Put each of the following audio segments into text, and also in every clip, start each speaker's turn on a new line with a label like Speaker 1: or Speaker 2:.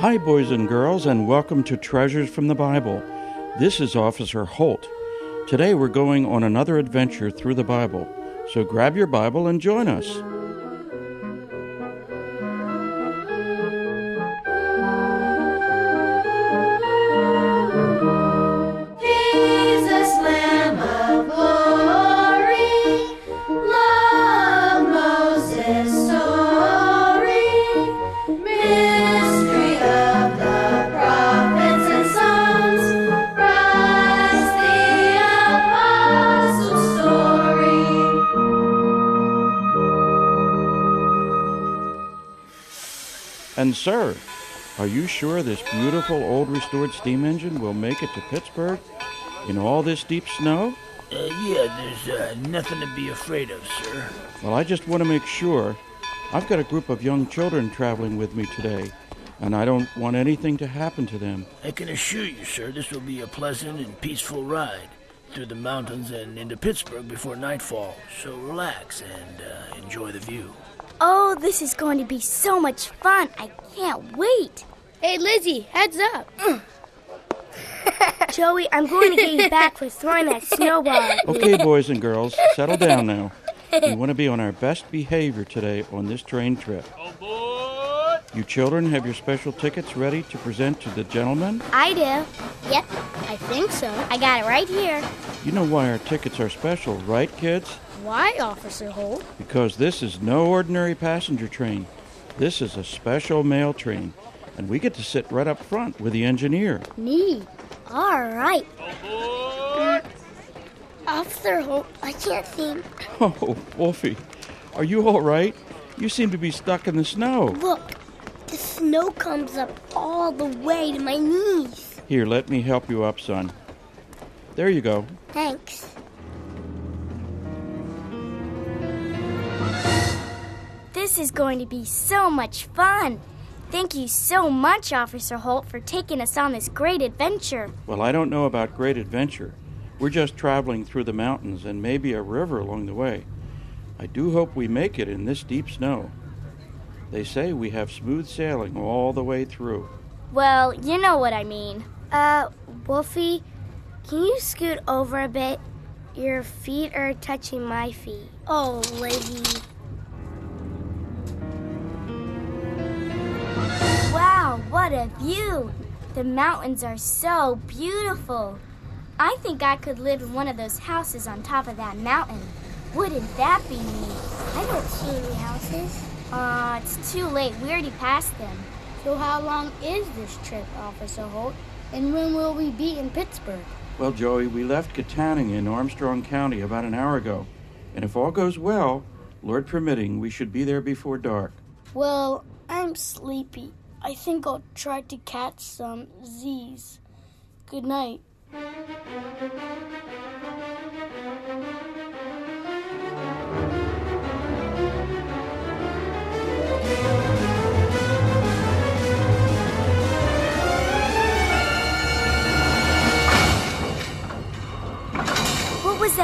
Speaker 1: Hi, boys and girls, and welcome to Treasures from the Bible. This is Officer Holt. Today we're going on another adventure through the Bible, so grab your Bible and join us.
Speaker 2: And,
Speaker 1: sir, are you sure this beautiful old restored steam engine will make it to Pittsburgh in all this deep snow?
Speaker 3: Uh, yeah, there's uh, nothing to be afraid of, sir.
Speaker 1: Well, I just want to make sure. I've got a group of young children traveling with me today, and I don't want anything to happen to them.
Speaker 3: I can assure you, sir, this will be a pleasant and peaceful ride through the mountains and into Pittsburgh before nightfall. So relax and uh, enjoy the view.
Speaker 4: Oh, this is going to be so much fun. I can't wait.
Speaker 5: Hey, Lizzie, heads up.
Speaker 4: Joey, I'm going to get you back for throwing that snowball.
Speaker 1: Okay, boys and girls, settle down now. We want to be on our best behavior today on this train trip. Oh boy! You children have your special tickets ready to present to the gentleman?
Speaker 4: I do.
Speaker 5: Yep, I think so.
Speaker 4: I got it right here.
Speaker 1: You know why our tickets are special, right, kids?
Speaker 5: Why, Officer Holt?
Speaker 1: Because this is no ordinary passenger train. This is a special mail train, and we get to sit right up front with the engineer.
Speaker 5: Me?
Speaker 4: All right.
Speaker 5: Officer Holt, I can't think.
Speaker 1: Oh, Wolfie, are you all right? You seem to be stuck in the snow.
Speaker 5: Look, the snow comes up all the way to my knees.
Speaker 1: Here, let me help you up, son. There you go.
Speaker 5: Thanks.
Speaker 4: This is going to be so much fun. Thank you so much, Officer Holt, for taking us on this great adventure.
Speaker 1: Well, I don't know about great adventure. We're just traveling through the mountains and maybe a river along the way. I do hope we make it in this deep snow. They say we have smooth sailing all the way through.
Speaker 4: Well, you know what I mean. Uh, Wolfie, can you scoot over a bit? Your feet are touching my feet.
Speaker 5: Oh, Lizzie.
Speaker 4: Wow, what a view! The mountains are so beautiful. I think I could live in one of those houses on top of that mountain. Wouldn't that be neat?
Speaker 5: I don't see any houses.
Speaker 4: Uh, it's too late. We already passed them.
Speaker 5: So how long is this trip, Officer Holt? And when will we be in Pittsburgh?
Speaker 1: Well, Joey, we left Kittanning in Armstrong County about an hour ago. And if all goes well, Lord permitting, we should be there before dark.
Speaker 5: Well, I'm sleepy. I think I'll try to catch some Z's. Good night.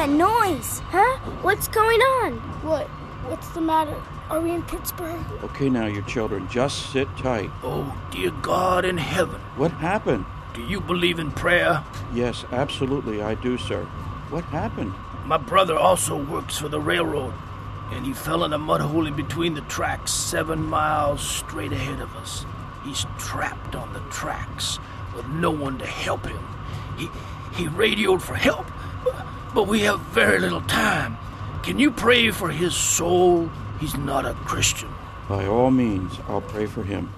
Speaker 4: That noise? Huh? What's going on?
Speaker 5: What? What's the matter? Are we in Pittsburgh?
Speaker 1: Okay, now, you children, just sit tight.
Speaker 3: Oh, dear God in heaven,
Speaker 1: What happened?
Speaker 3: do you believe in prayer?
Speaker 1: Yes, absolutely, I do, sir. What happened?
Speaker 3: My brother also works for the railroad, and he fell in a mud hole in between the tracks seven miles straight ahead of us. He's trapped on the tracks with no one to help him. He, he radioed for help, but we have very little time. Can you pray for his soul? He's not a Christian.
Speaker 1: By all means, I'll pray for him.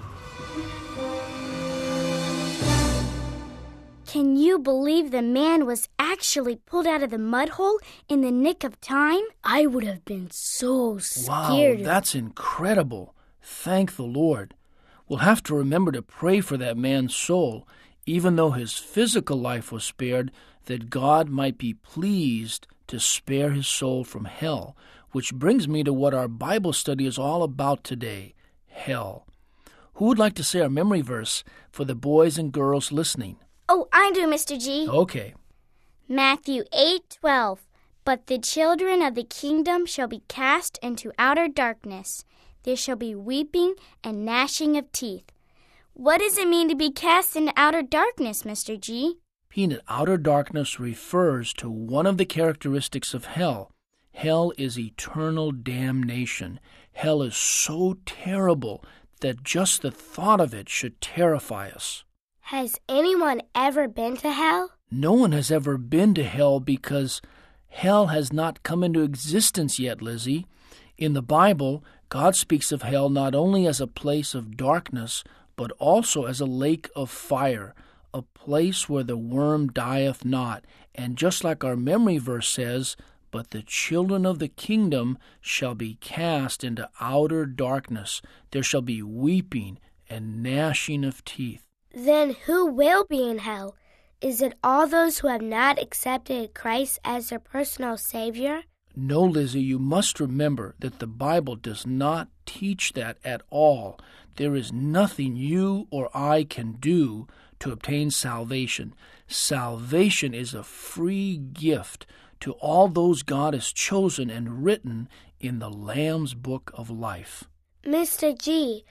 Speaker 4: Can you believe the man was actually pulled out of the mud hole in the nick of time?
Speaker 5: I would have been so scared.
Speaker 3: Wow, that's incredible. Thank the Lord. We'll have to remember to pray for that man's soul, even though his physical life was spared, that God might be pleased to spare his soul from hell Which brings me to what our Bible study is all about today hell. Who would like to say our memory verse for the boys and girls listening?
Speaker 4: Oh, I do, Mr. G.
Speaker 3: Okay.
Speaker 4: Matthew 8:12 But the children of the kingdom shall be cast into outer darkness. There shall be weeping and gnashing of teeth. What does it mean to be cast into outer darkness, Mr. G?
Speaker 3: Peanut, outer darkness refers to one of the characteristics of hell. Hell is eternal damnation. Hell is so terrible that just the thought of it should terrify us.
Speaker 5: Has anyone ever been to hell?
Speaker 3: No one has ever been to hell because hell has not come into existence yet, Lizzie. In the Bible, God speaks of hell not only as a place of darkness, but also as a lake of fire, a place where the worm dieth not. And just like our memory verse says, but the children of the kingdom shall be cast into outer darkness. There shall be weeping and gnashing of teeth.
Speaker 5: Then who will be in hell? Is it all those who have not accepted Christ as their personal Savior?
Speaker 3: No, Lizzie, you must remember that the Bible does not teach that at all. There is nothing you or I can do to obtain salvation. Salvation is a free gift to all those God has chosen and written in the Lamb's Book of Life.
Speaker 5: Mr. G,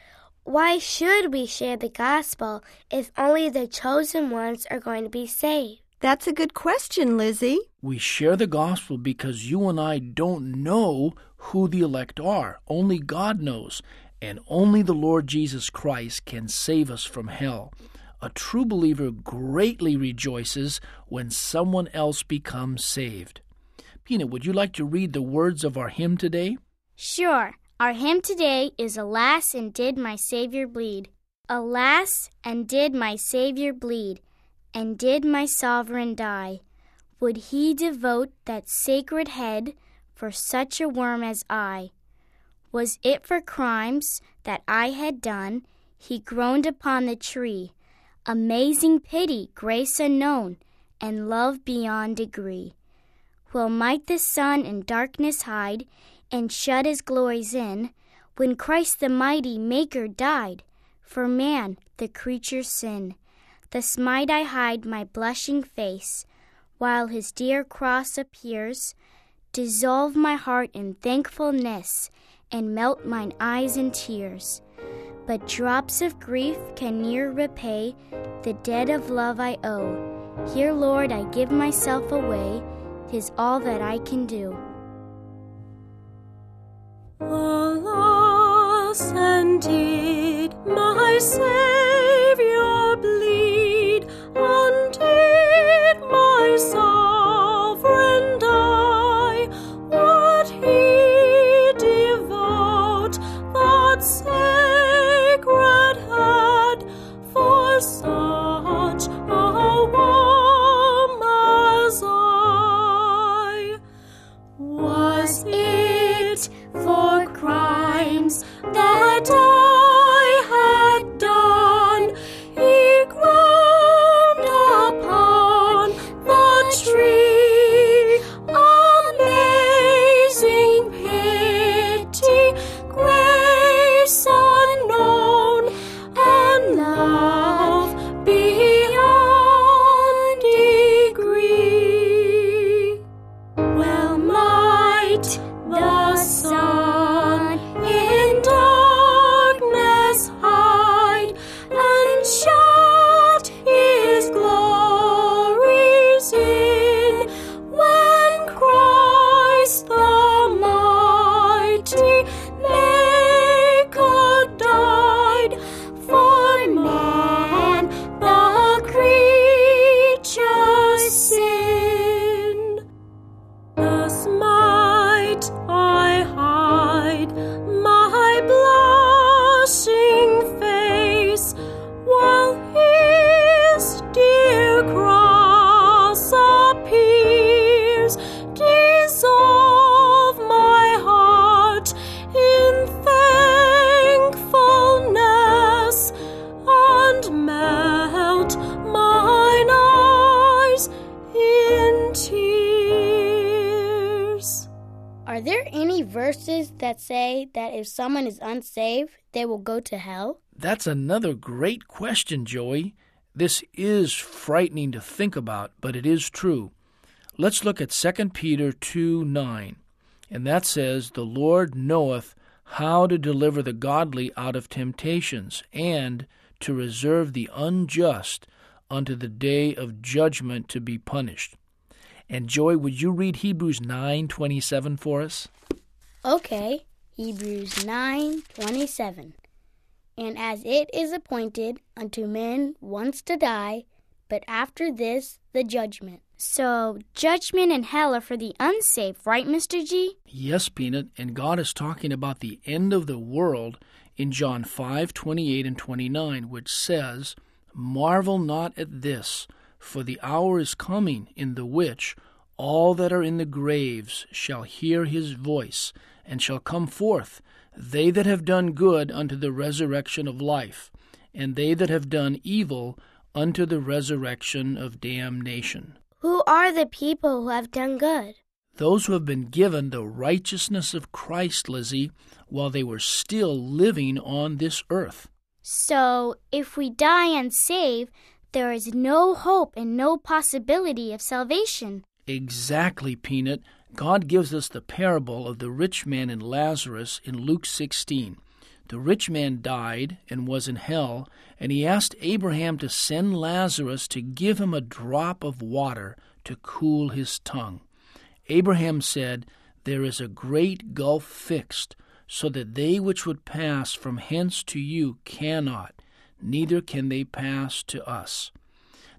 Speaker 5: why should we share the gospel if only the chosen ones are going to be saved?
Speaker 6: That's a good question, Lizzie.
Speaker 3: We share the gospel because you and I don't know who the elect are. Only God knows, and only the Lord Jesus Christ can save us from hell. A true believer greatly rejoices when someone else becomes saved. Peanut, would you like to read the words of our hymn today?
Speaker 4: Sure. Our hymn today is Alas, and did my Savior bleed? Alas, and did my Savior bleed? And did my sovereign die? Would he devote that sacred head for such a worm as I? Was it for crimes that I had done he groaned upon the tree? Amazing pity, grace unknown, and love beyond degree. Well might the sun in darkness hide and shut his glories in, when Christ the mighty Maker died for man, the creature's sin. Thus might I hide my blushing face, while his dear cross appears, dissolve my heart in thankfulness, and melt mine eyes in tears. But drops of grief can ne'er repay the debt of love I owe. Here, Lord, I give myself away, tis all that I can do.
Speaker 7: Alas, and did my Savior
Speaker 5: verses that say that if someone is unsaved, they will go to hell?
Speaker 3: That's another great question, Joey. This is frightening to think about, but it is true. Let's look at 2 Peter 2 9. And that says, The Lord knoweth how to deliver the godly out of temptations, and to reserve the unjust unto the day of judgment to be punished. And Joy, would you read Hebrews 9:27 for us?
Speaker 5: Okay, Hebrews 9:27. And as it is appointed unto men once to die, but after this the judgment.
Speaker 4: So, judgment and hell are for the unsaved, right, Mr. G?
Speaker 3: Yes, Peanut, and God is talking about the end of the world in John 5:28 and 29, which says, "Marvel not at this, for the hour is coming in the which all that are in the graves shall hear his voice, and shall come forth, they that have done good unto the resurrection of life, and they that have done evil unto the resurrection of damnation."
Speaker 5: Who are the people who have done good?
Speaker 3: Those who have been given the righteousness of Christ, Lizzie, while they were still living on this earth.
Speaker 4: So, if we die unsaved, there is no hope and no possibility of salvation.
Speaker 3: Exactly, Peanut. God gives us the parable of the rich man and Lazarus in Luke 16. The rich man died and was in hell, and he asked Abraham to send Lazarus to give him a drop of water to cool his tongue. Abraham said, There is a great gulf fixed, so that they which would pass from hence to you cannot, neither can they pass to us.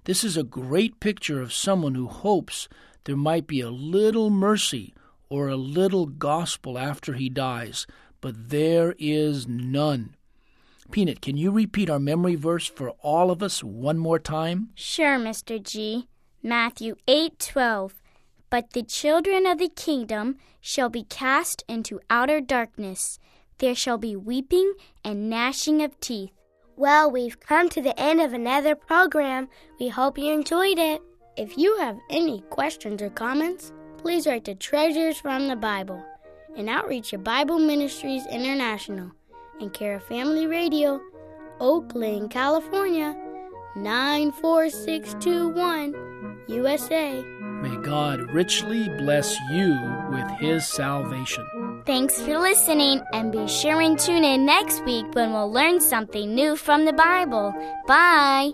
Speaker 3: This is a great picture of someone who hopes there might be a little mercy or a little gospel after he dies, but there is none. Peanut, can you repeat our memory verse for all of us one more time?
Speaker 4: Sure, Mr. G. Matthew 8:12. But the children of the kingdom shall be cast into outer darkness. There shall be weeping and gnashing of teeth.
Speaker 5: Well, we've come to the end of another program. We hope you enjoyed it. If you have any questions or comments, please write to Treasures from the Bible and Outreach of Bible Ministries International and Care of Family Radio, Oakland, California 94621, USA.
Speaker 3: May God richly bless you with his salvation.
Speaker 4: Thanks for listening, and be sure and tune in next week when we'll learn something new from the Bible. Bye.